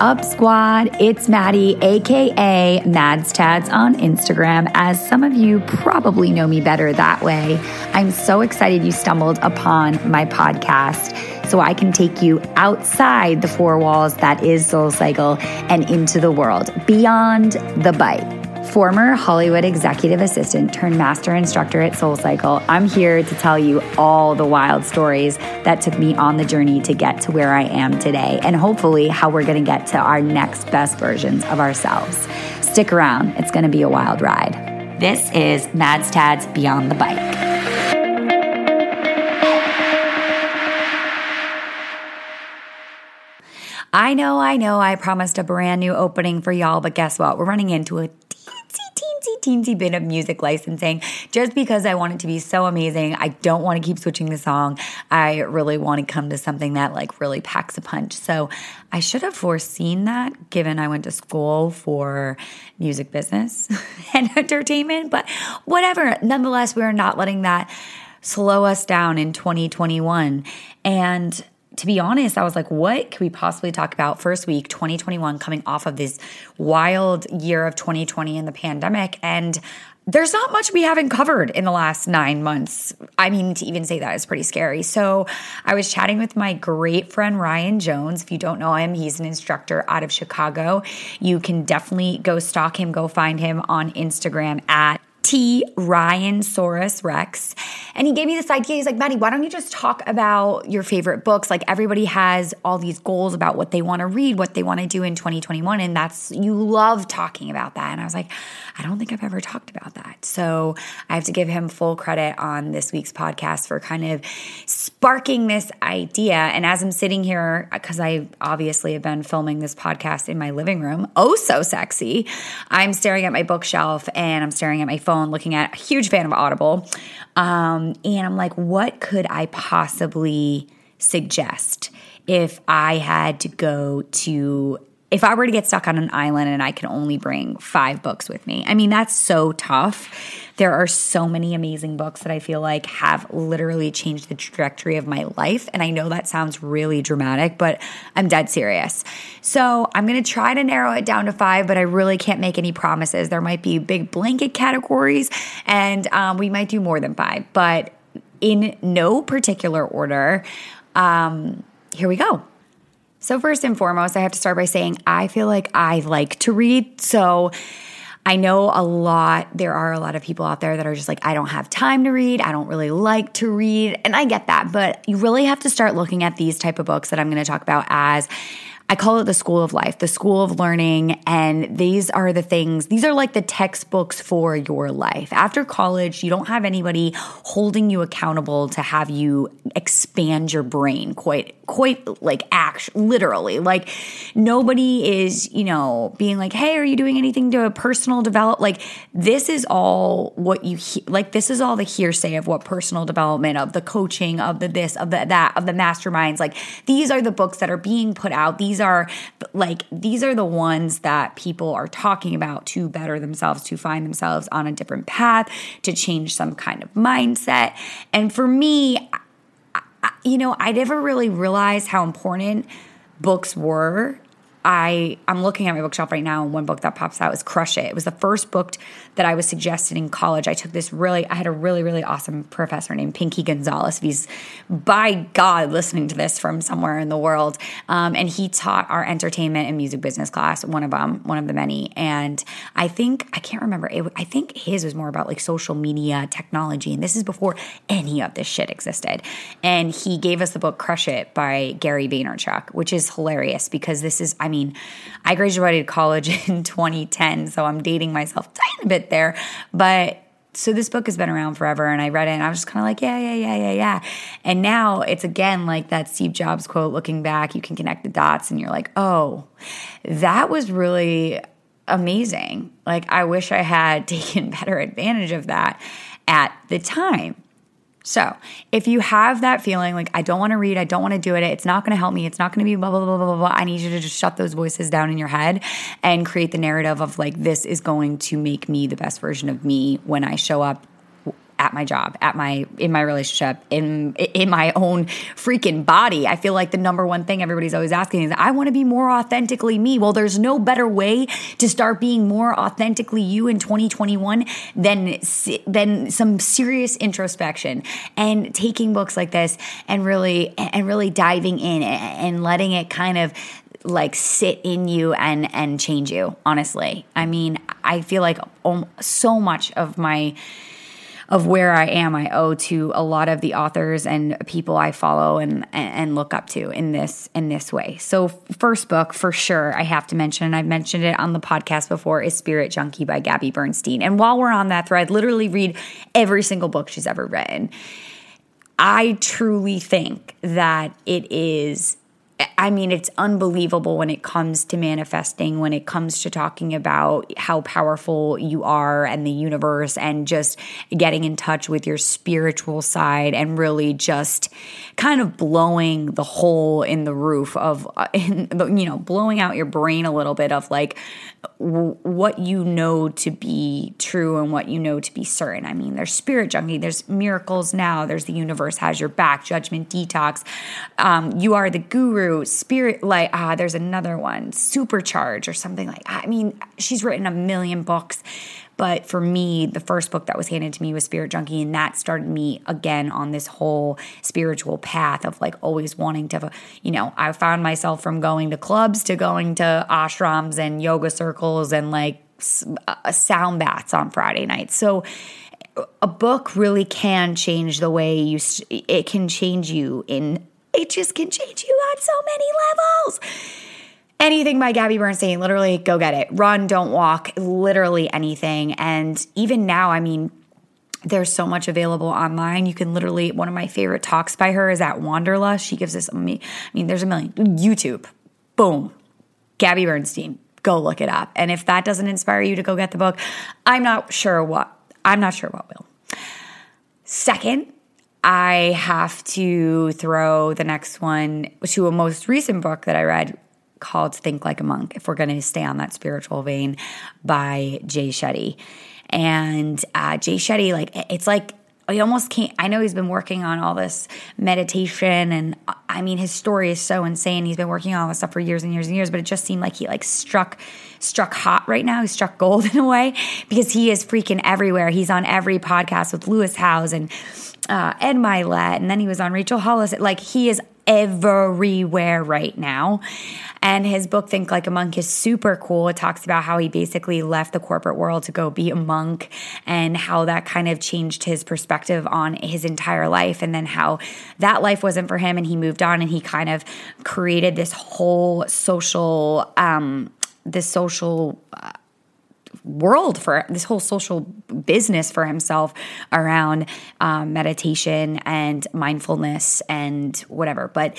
up, squad? It's Maddie, aka Mads Tads on Instagram, as some of you probably know me better that way. I'm so excited you stumbled upon my podcast so I can take you outside the four walls that is Soul Cycle and into the world, beyond the Bike former Hollywood executive assistant turned master instructor at SoulCycle, I'm here to tell you all the wild stories that took me on the journey to get to where I am today, and hopefully how we're going to get to our next best versions of ourselves. Stick around, it's going to be a wild ride. This is Mads Tads Beyond the Bike. I know, I know, I promised a brand new opening for y'all, but guess what? We're running into a teensy bit of music licensing just because I want it to be so amazing. I don't want to keep switching the song. I really want to come to something that like really packs a punch. So I should have foreseen that given I went to school for music business and entertainment, but whatever. Nonetheless, we are not letting that slow us down in 2021. And to be honest, I was like, what could we possibly talk about first week 2021 coming off of this wild year of 2020 and the pandemic? And there's not much we haven't covered in the last nine months. I mean, to even say that is pretty scary. So, I was chatting with my great friend Ryan Jones. If you don't know him, he's an instructor out of Chicago. You can definitely go stalk him, go find him on Instagram at T. Ryan Soros Rex. And he gave me this idea. He's like, Maddie, why don't you just talk about your favorite books? Like everybody has all these goals about what they want to read, what they want to do in 2021. And that's, you love talking about that. And I was like, I don't think I've ever talked about that. So I have to give him full credit on this week's podcast for kind of sparking this idea. And as I'm sitting here, because I obviously have been filming this podcast in my living room, oh so sexy, I'm staring at my bookshelf and I'm staring at my phone phone looking at a huge fan of Audible. Um, and I'm like, what could I possibly suggest if I had to go to if I were to get stuck on an island and I can only bring five books with me, I mean, that's so tough. There are so many amazing books that I feel like have literally changed the trajectory of my life. And I know that sounds really dramatic, but I'm dead serious. So I'm going to try to narrow it down to five, but I really can't make any promises. There might be big blanket categories, and um, we might do more than five, but in no particular order. Um, here we go. So, first and foremost, I have to start by saying I feel like I like to read. So, I know a lot, there are a lot of people out there that are just like, I don't have time to read. I don't really like to read. And I get that, but you really have to start looking at these type of books that I'm going to talk about as I call it the school of life, the school of learning. And these are the things, these are like the textbooks for your life. After college, you don't have anybody holding you accountable to have you expand your brain quite, quite like act, literally. Like nobody is, you know, being like, hey, are you doing anything to a personal develop? Like this is all what you, he- like, this is all the hearsay of what personal development, of the coaching, of the this, of the that, of the masterminds. Like these are the books that are being put out. These are like these are the ones that people are talking about to better themselves to find themselves on a different path to change some kind of mindset and for me you know i never really realized how important books were I I'm looking at my bookshelf right now, and one book that pops out is Crush It. It was the first book that I was suggested in college. I took this really, I had a really really awesome professor named Pinky Gonzalez. He's by God listening to this from somewhere in the world, um, and he taught our entertainment and music business class, one of them, one of the many. And I think I can't remember. It, I think his was more about like social media technology, and this is before any of this shit existed. And he gave us the book Crush It by Gary Vaynerchuk, which is hilarious because this is, I mean mean, I graduated college in 2010, so I'm dating myself a tiny bit there. But so this book has been around forever and I read it and I was just kind of like, yeah, yeah, yeah, yeah, yeah. And now it's again like that Steve Jobs quote looking back, you can connect the dots and you're like, oh, that was really amazing. Like, I wish I had taken better advantage of that at the time. So, if you have that feeling like, I don't want to read, I don't want to do it, it's not going to help me, it's not going to be blah, blah, blah, blah, blah, blah, I need you to just shut those voices down in your head and create the narrative of like, this is going to make me the best version of me when I show up at my job, at my in my relationship, in in my own freaking body. I feel like the number one thing everybody's always asking is I want to be more authentically me. Well, there's no better way to start being more authentically you in 2021 than than some serious introspection and taking books like this and really and really diving in and letting it kind of like sit in you and and change you honestly i mean i feel like um, so much of my of where I am, I owe to a lot of the authors and people I follow and and look up to in this in this way. So first book for sure I have to mention, and I've mentioned it on the podcast before, is Spirit Junkie by Gabby Bernstein. And while we're on that thread, literally read every single book she's ever written. I truly think that it is I mean, it's unbelievable when it comes to manifesting, when it comes to talking about how powerful you are and the universe, and just getting in touch with your spiritual side and really just kind of blowing the hole in the roof of, uh, you know, blowing out your brain a little bit of like what you know to be true and what you know to be certain. I mean, there's spirit junkie, there's miracles now, there's the universe has your back, judgment detox. Um, you are the guru spirit like ah there's another one supercharge or something like i mean she's written a million books but for me, the first book that was handed to me was Spirit Junkie, and that started me again on this whole spiritual path of like always wanting to, you know, I found myself from going to clubs to going to ashrams and yoga circles and like uh, sound baths on Friday nights. So a book really can change the way you, it can change you in it just can change you on so many levels. Anything by Gabby Bernstein, literally go get it. Run, don't walk, literally anything. And even now, I mean, there's so much available online. You can literally, one of my favorite talks by her is at Wanderlust. She gives this, I mean, there's a million. YouTube, boom, Gabby Bernstein, go look it up. And if that doesn't inspire you to go get the book, I'm not sure what, I'm not sure what will. Second, I have to throw the next one to a most recent book that I read called Think Like a Monk, if we're going to stay on that spiritual vein, by Jay Shetty. And uh, Jay Shetty, like, it's like, he almost can't. I know he's been working on all this meditation, and I mean, his story is so insane. He's been working on all this stuff for years and years and years, but it just seemed like he like struck struck hot right now. He struck gold in a way because he is freaking everywhere. He's on every podcast with Lewis Howes and uh, Ed Mylett, and then he was on Rachel Hollis. Like he is everywhere right now. And his book, Think Like a Monk, is super cool. It talks about how he basically left the corporate world to go be a monk and how that kind of changed his perspective on his entire life. And then how that life wasn't for him and he moved on and he kind of created this whole social, um, this social, uh, world for this whole social business for himself around um, meditation and mindfulness and whatever. But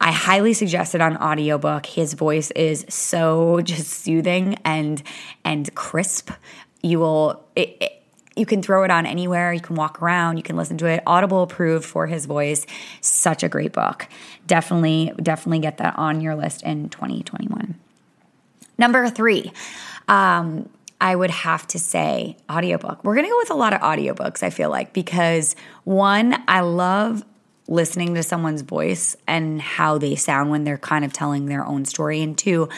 I highly suggest it on audiobook. His voice is so just soothing and and crisp. You will it, it, you can throw it on anywhere. You can walk around. You can listen to it. Audible approved for his voice. Such a great book. Definitely, definitely get that on your list in 2021. Number three, um, I would have to say audiobook. We're going to go with a lot of audiobooks, I feel like, because one, I love listening to someone's voice and how they sound when they're kind of telling their own story. And two,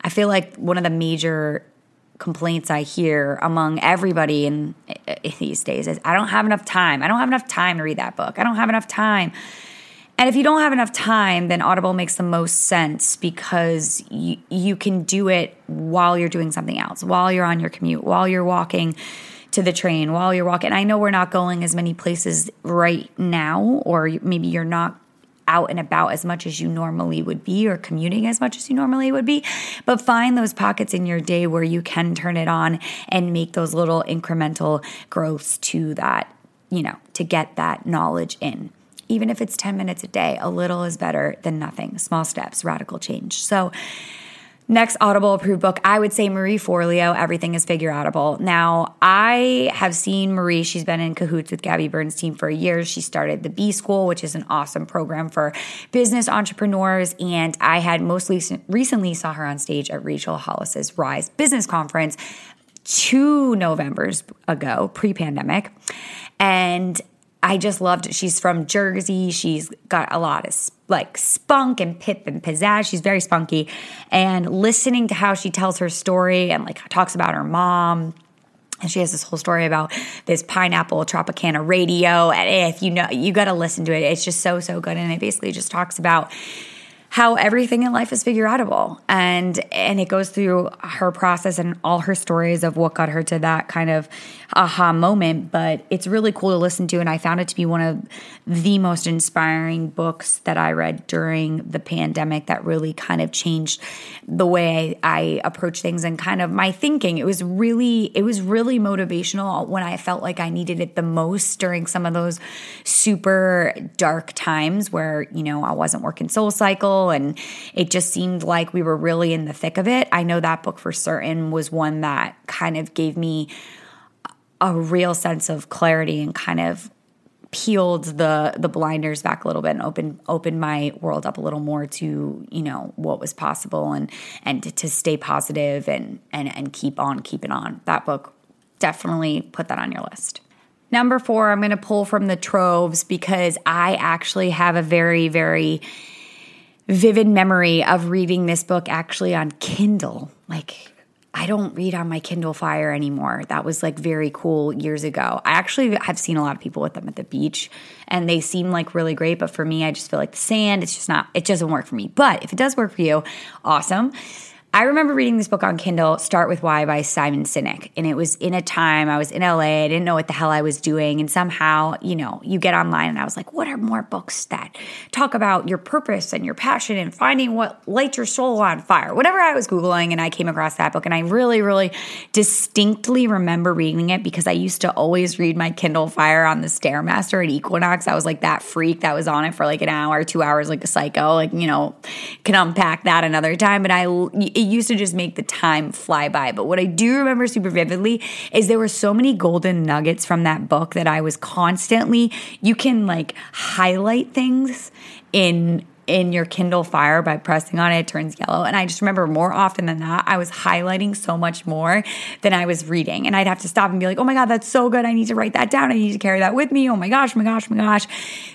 I feel like one of the major complaints I hear among everybody in, in these days is I don't have enough time. I don't have enough time to read that book. I don't have enough time and if you don't have enough time, then Audible makes the most sense because you, you can do it while you're doing something else, while you're on your commute, while you're walking to the train, while you're walking. I know we're not going as many places right now, or maybe you're not out and about as much as you normally would be or commuting as much as you normally would be. But find those pockets in your day where you can turn it on and make those little incremental growths to that, you know, to get that knowledge in even if it's 10 minutes a day, a little is better than nothing. Small steps, radical change. So, Next Audible approved book, I would say Marie Forleo, Everything is Figure Outable. Now, I have seen Marie, she's been in cahoots with Gabby Bernstein for years. She started the B School, which is an awesome program for business entrepreneurs. And I had most recently saw her on stage at Rachel Hollis's Rise Business Conference two Novembers ago, pre pandemic. And I just loved She's from Jersey. She's got a lot of like spunk and pip and pizzazz. She's very spunky. And listening to how she tells her story and like talks about her mom and she has this whole story about this pineapple Tropicana radio. And if you know, you got to listen to it. It's just so, so good. And it basically just talks about how everything in life is figure outable and and it goes through her process and all her stories of what got her to that kind of aha moment. But it's really cool to listen to and I found it to be one of the most inspiring books that I read during the pandemic that really kind of changed the way I, I approach things and kind of my thinking. It was really it was really motivational when I felt like I needed it the most during some of those super dark times where you know I wasn't working soul cycle and it just seemed like we were really in the thick of it. I know that book for certain was one that kind of gave me a real sense of clarity and kind of peeled the the blinders back a little bit and opened opened my world up a little more to you know what was possible and and to, to stay positive and and and keep on keeping on that book definitely put that on your list number four i'm going to pull from the troves because i actually have a very very vivid memory of reading this book actually on Kindle. Like, I don't read on my Kindle Fire anymore. That was like very cool years ago. I actually have seen a lot of people with them at the beach and they seem like really great, but for me, I just feel like the sand, it's just not, it doesn't work for me. But if it does work for you, awesome. I remember reading this book on Kindle, Start With Why by Simon Sinek. And it was in a time I was in LA. I didn't know what the hell I was doing. And somehow, you know, you get online and I was like, what are more books that talk about your purpose and your passion and finding what lights your soul on fire? Whatever I was Googling, and I came across that book. And I really, really distinctly remember reading it because I used to always read my Kindle Fire on the Stairmaster at Equinox. I was like that freak that was on it for like an hour, two hours, like a psycho. Like, you know, can unpack that another time. But I, it used to just make the time fly by. But what I do remember super vividly is there were so many golden nuggets from that book that I was constantly, you can like highlight things in in your Kindle Fire by pressing on it, it turns yellow. And I just remember more often than not, I was highlighting so much more than I was reading. And I'd have to stop and be like, oh my God, that's so good. I need to write that down. I need to carry that with me. Oh my gosh, oh my gosh, oh my gosh.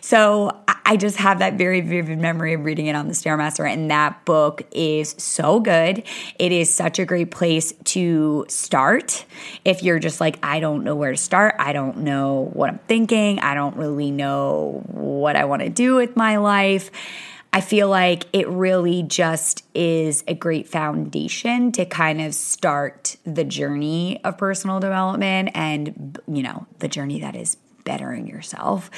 So I just have that very vivid memory of reading it on the Stairmaster. And that book is so good. It is such a great place to start. If you're just like, I don't know where to start, I don't know what I'm thinking, I don't really know what I want to do with my life I feel like it really just is a great foundation to kind of start the journey of personal development and, you know, the journey that is bettering yourself.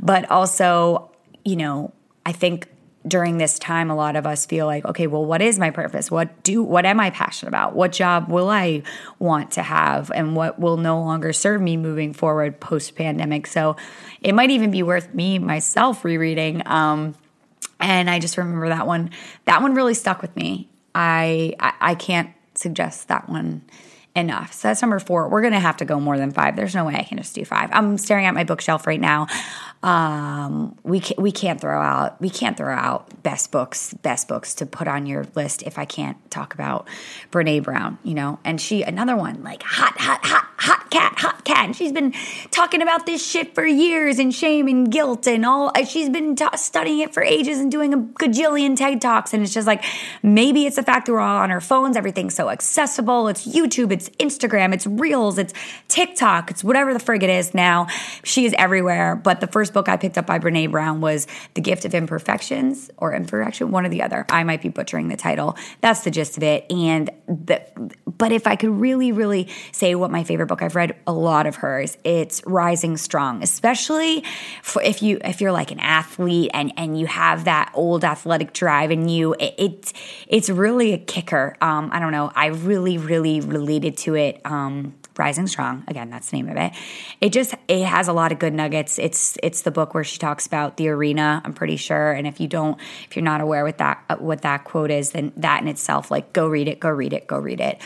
But also, you know, I think during this time a lot of us feel like okay well what is my purpose? What do what am i passionate about? What job will i want to have? And what will no longer serve me moving forward post pandemic so it might even be worth me myself rereading um, and I just remember that one. That one really stuck with me. I I, I can't suggest that one enough. So that's number four. We're gonna have to go more than five. There's no way I can just do five. I'm staring at my bookshelf right now. Um, we can, we can't throw out we can't throw out best books best books to put on your list if I can't talk about Brene Brown. You know, and she another one like hot hot hot hot cat hot cat. And she's been talking about this shit for years and shame and guilt and all. She's been t- studying it for ages and doing a gajillion TED talks. And it's just like maybe it's the fact that we're all on our phones. Everything's so accessible. It's YouTube. It's Instagram. It's Reels. It's TikTok. It's whatever the frig it is now. She is everywhere. But the first first book I picked up by Brene Brown was The Gift of Imperfections or Imperfection, one or the other. I might be butchering the title. That's the gist of it. And the, but if I could really, really say what my favorite book, I've read a lot of hers. It's Rising Strong, especially if you if you're like an athlete and and you have that old athletic drive in you. It, it it's really a kicker. Um, I don't know. I really, really related to it. Um, Rising Strong. Again, that's the name of it. It just it has a lot of good nuggets. It's it's the book where she talks about the arena. I'm pretty sure. And if you don't, if you're not aware what that what that quote is, then that in itself, like go read it, go read it, go read it.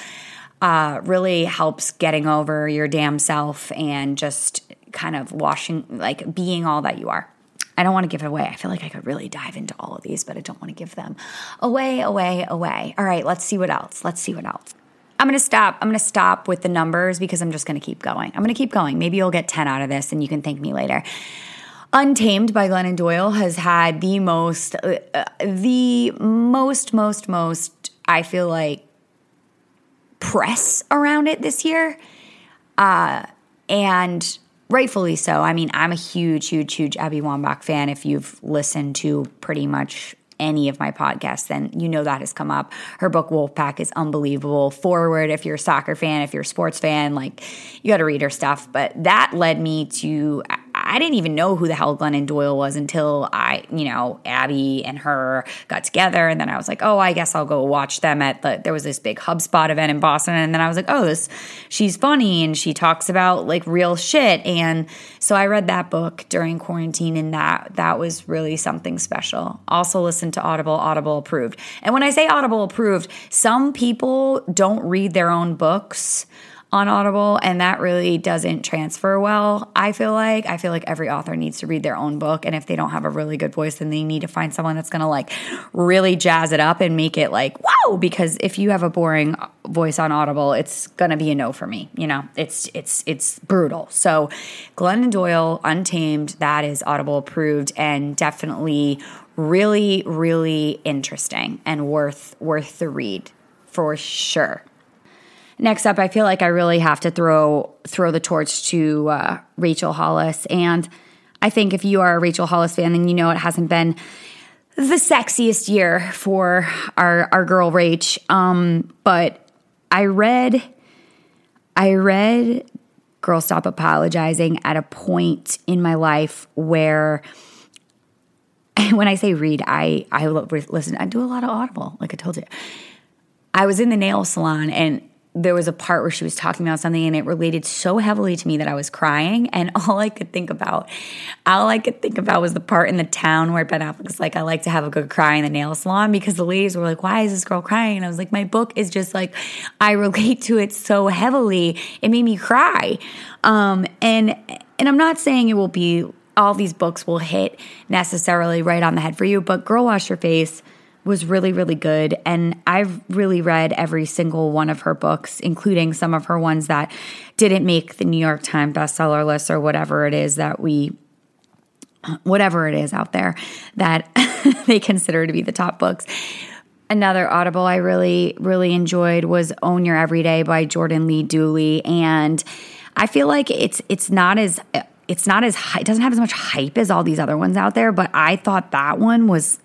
Uh, really helps getting over your damn self and just kind of washing, like being all that you are. I don't want to give it away. I feel like I could really dive into all of these, but I don't want to give them away, away, away. All right, let's see what else. Let's see what else. I'm going to stop. I'm going to stop with the numbers because I'm just going to keep going. I'm going to keep going. Maybe you'll get 10 out of this and you can thank me later. Untamed by Glennon Doyle has had the most, uh, the most, most, most, I feel like, press around it this year. Uh, and rightfully so. I mean, I'm a huge, huge, huge Abby Wambach fan. If you've listened to pretty much any of my podcasts, then you know that has come up. Her book Wolfpack is unbelievable. Forward, if you're a soccer fan, if you're a sports fan, like you got to read her stuff. But that led me to I didn't even know who the hell Glennon Doyle was until I, you know, Abby and her got together. And then I was like, oh, I guess I'll go watch them at the, there was this big HubSpot event in Boston. And then I was like, oh, this, she's funny and she talks about like real shit. And so I read that book during quarantine and that, that was really something special. Also listened to Audible, Audible approved. And when I say Audible approved, some people don't read their own books on Audible, and that really doesn't transfer well. I feel like I feel like every author needs to read their own book, and if they don't have a really good voice, then they need to find someone that's going to like really jazz it up and make it like wow. Because if you have a boring voice on Audible, it's going to be a no for me. You know, it's it's it's brutal. So, Glennon Doyle, Untamed, that is Audible approved, and definitely really really interesting and worth worth the read for sure. Next up, I feel like I really have to throw throw the torch to uh, Rachel Hollis, and I think if you are a Rachel Hollis fan, then you know it hasn't been the sexiest year for our our girl Rach. Um, but I read, I read "Girl Stop Apologizing" at a point in my life where when I say read, I I listen. I do a lot of Audible, like I told you. I was in the nail salon and there was a part where she was talking about something and it related so heavily to me that I was crying. And all I could think about, all I could think about was the part in the town where Ben Affleck's like, I like to have a good cry in the nail salon because the ladies were like, why is this girl crying? And I was like, my book is just like, I relate to it so heavily. It made me cry. Um, and, and I'm not saying it will be, all these books will hit necessarily right on the head for you, but Girl Wash Your Face was really, really good. And I've really read every single one of her books, including some of her ones that didn't make the New York Times bestseller list or whatever it is that we, whatever it is out there that they consider to be the top books. Another Audible I really, really enjoyed was Own Your Everyday by Jordan Lee Dooley. And I feel like it's it's not as it's not as it doesn't have as much hype as all these other ones out there, but I thought that one was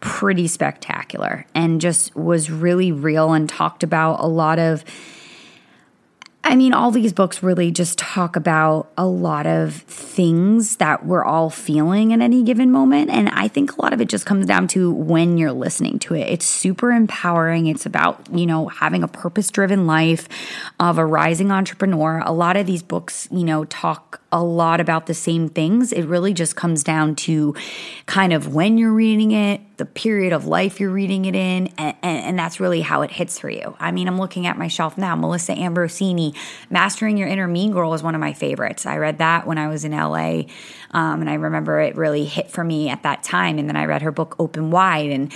pretty spectacular and just was really real and talked about a lot of I mean, all these books really just talk about a lot of things that we're all feeling at any given moment. And I think a lot of it just comes down to when you're listening to it. It's super empowering. It's about, you know, having a purpose driven life of a rising entrepreneur. A lot of these books, you know, talk a lot about the same things. It really just comes down to kind of when you're reading it, the period of life you're reading it in, and, and, and, that's really how it hits for you. I mean, I'm looking at my shelf now. Melissa Ambrosini, Mastering Your Inner Mean Girl is one of my favorites. I read that when I was in LA, um, and I remember it really hit for me at that time. And then I read her book Open Wide, and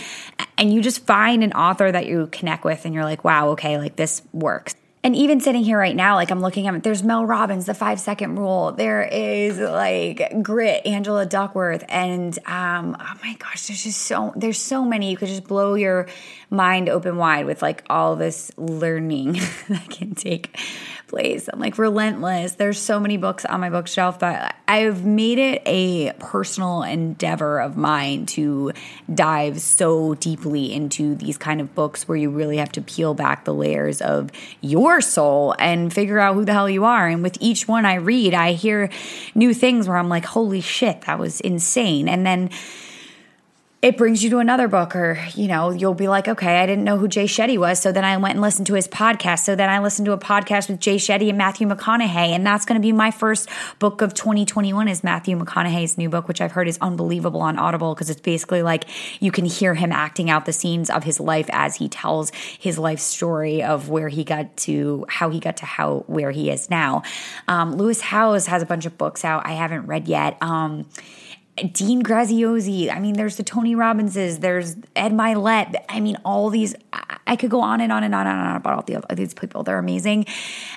and you just find an author that you connect with, and you're like, wow, okay, like this works. And even sitting here right now, like I'm looking at there's Mel Robbins, the five second rule. There is like grit, Angela Duckworth, and um, oh my gosh, there's just so there's so many. You could just blow your mind open wide with like all this learning that can take place. I'm like relentless. There's so many books on my bookshelf that I've made it a personal endeavor of mine to dive so deeply into these kind of books where you really have to peel back the layers of your soul and figure out who the hell you are. And with each one I read, I hear new things where I'm like, holy shit, that was insane. And then it brings you to another book or you know you'll be like okay i didn't know who jay shetty was. So then i went and listened to his podcast. So then i listened to a podcast with jay shetty and matthew mcconaughey. And that's going to be my first book of 2021 is matthew mcconaughey's new book which i've heard is unbelievable on audible because it's basically like you can hear him acting out the scenes of his life as he tells his life story of where he got to how he got to how where he is now. Um, lewis howes has a bunch of books out i haven't read yet. Um, Dean Graziosi. I mean, there's the Tony Robbinses. There's Ed Mylett. I mean, all these. I could go on and on and on and on about all these people. They're amazing.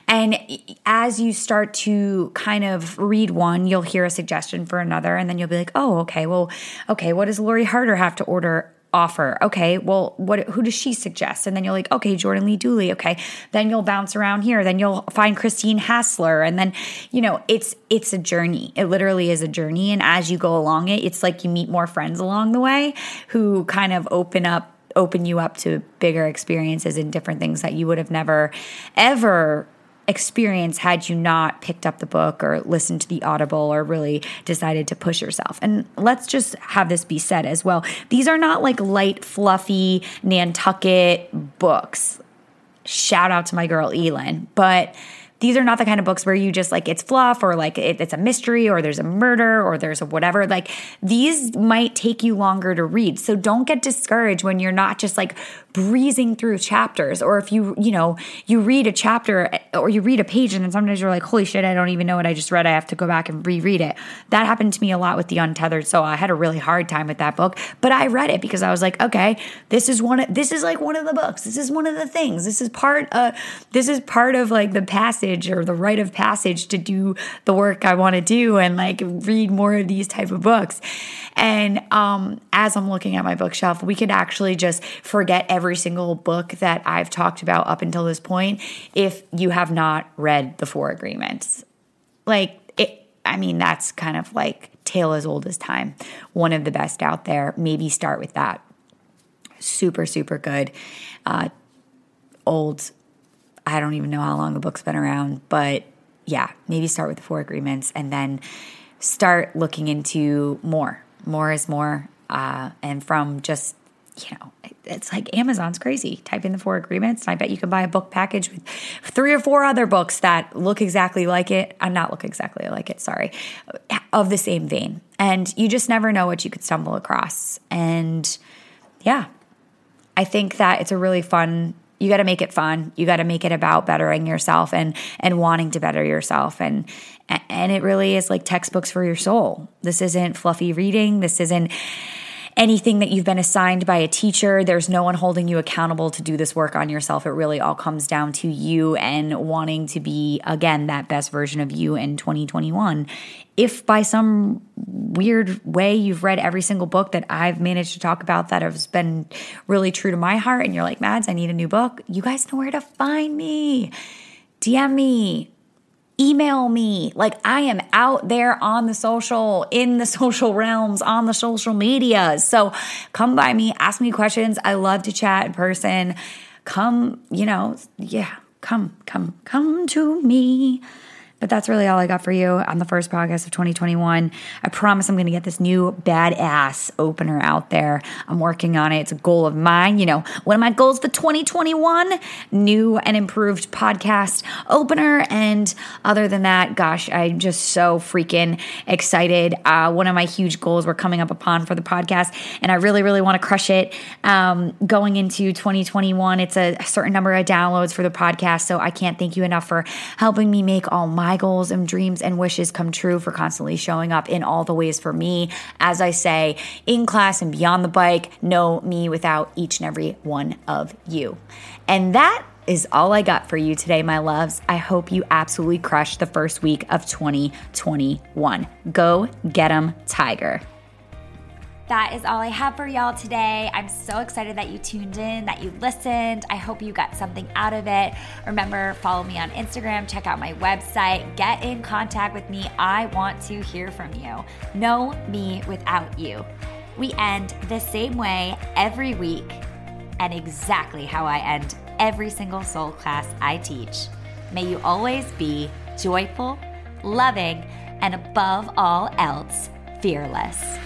And as you start to kind of read one, you'll hear a suggestion for another, and then you'll be like, "Oh, okay. Well, okay. What does Lori Harder have to order offer. Okay, well, what who does she suggest? And then you're like, okay, Jordan Lee Dooley. Okay, then you'll bounce around here. Then you'll find Christine Hassler, and then you know it's it's a journey. It literally is a journey, and as you go along it, it's like you meet more friends along the way who kind of open up open you up to bigger experiences and different things that you would have never ever experience had you not picked up the book or listened to the audible or really decided to push yourself. And let's just have this be said as well. These are not like light, fluffy Nantucket books. Shout out to my girl Elin, but these are not the kind of books where you just like it's fluff or like it, it's a mystery or there's a murder or there's a whatever. Like these might take you longer to read. So don't get discouraged when you're not just like breezing through chapters or if you you know you read a chapter or you read a page and then sometimes you're like holy shit i don't even know what i just read. I have to go back and reread it. That happened to me a lot with the untethered so i had a really hard time with that book but i read it because i was like okay this is one of this is like one of the books. This is one of the things. This is part uh this is part of like the passage or the rite of passage to do the work i want to do and like read more of these type of books. And um as i'm looking at my bookshelf we could actually just forget every every single book that I've talked about up until this point if you have not read the Four Agreements. Like, it, I mean, that's kind of like tale as old as time. One of the best out there. Maybe start with that. Super, super good. Uh, old, I don't even know how long the book's been around, but yeah, maybe start with the Four Agreements and then start looking into more. More is more. Uh, and from just you know, it's like Amazon's crazy. Type in the four agreements, and I bet you can buy a book package with three or four other books that look exactly like it. I'm uh, not look exactly like it, sorry, of the same vein. And you just never know what you could stumble across. And yeah, I think that it's a really fun you got to make it fun. You got to make it about bettering yourself and and wanting to better yourself and and it really is like textbooks for your soul. This isn't fluffy reading. This isn't anything that you've been assigned by a teacher. There's no one holding you accountable to do this work on yourself. It really all comes down to you and wanting to be, again, that best version of you in 2021. If by some weird way you've read every single book that I've managed to talk about that has been really true to my heart, and you're like, Mads, I need a new book, you guys know where to find me. DM me, email me. Like I am out there on the social, in the social realms, on the social media. So come by me, ask me questions. I love to chat in person. Come, you know, yeah, come, come, come to me. But that's really all I got for you on the first podcast of 2021. I promise I'm going to get this new badass opener out there. I'm working on it. It's a goal of mine. You know, one of my goals for 2021 new and improved podcast opener. And other than that, gosh, I'm just so freaking excited. Uh, one of my huge goals we're coming up upon for the podcast, and I really, really want to crush it um, going into 2021. It's a, a certain number of downloads for the podcast. So I can't thank you enough for helping me make all my my goals and dreams and wishes come true for constantly showing up in all the ways for me. As I say, in class and beyond the bike, know me without each and every one of you. And that is all I got for you today, my loves. I hope you absolutely crush the first week of 2021. Go get them, Tiger that is all I have for y'all today. I'm so excited that you tuned in, that you listened. I hope you got something out of it. Remember, follow me on Instagram, check out my website, get in contact with me. I want to hear from you. Know me without you. We end the same way every week and exactly how I end every single soul class I teach. May you always be joyful, loving, and above all else, fearless.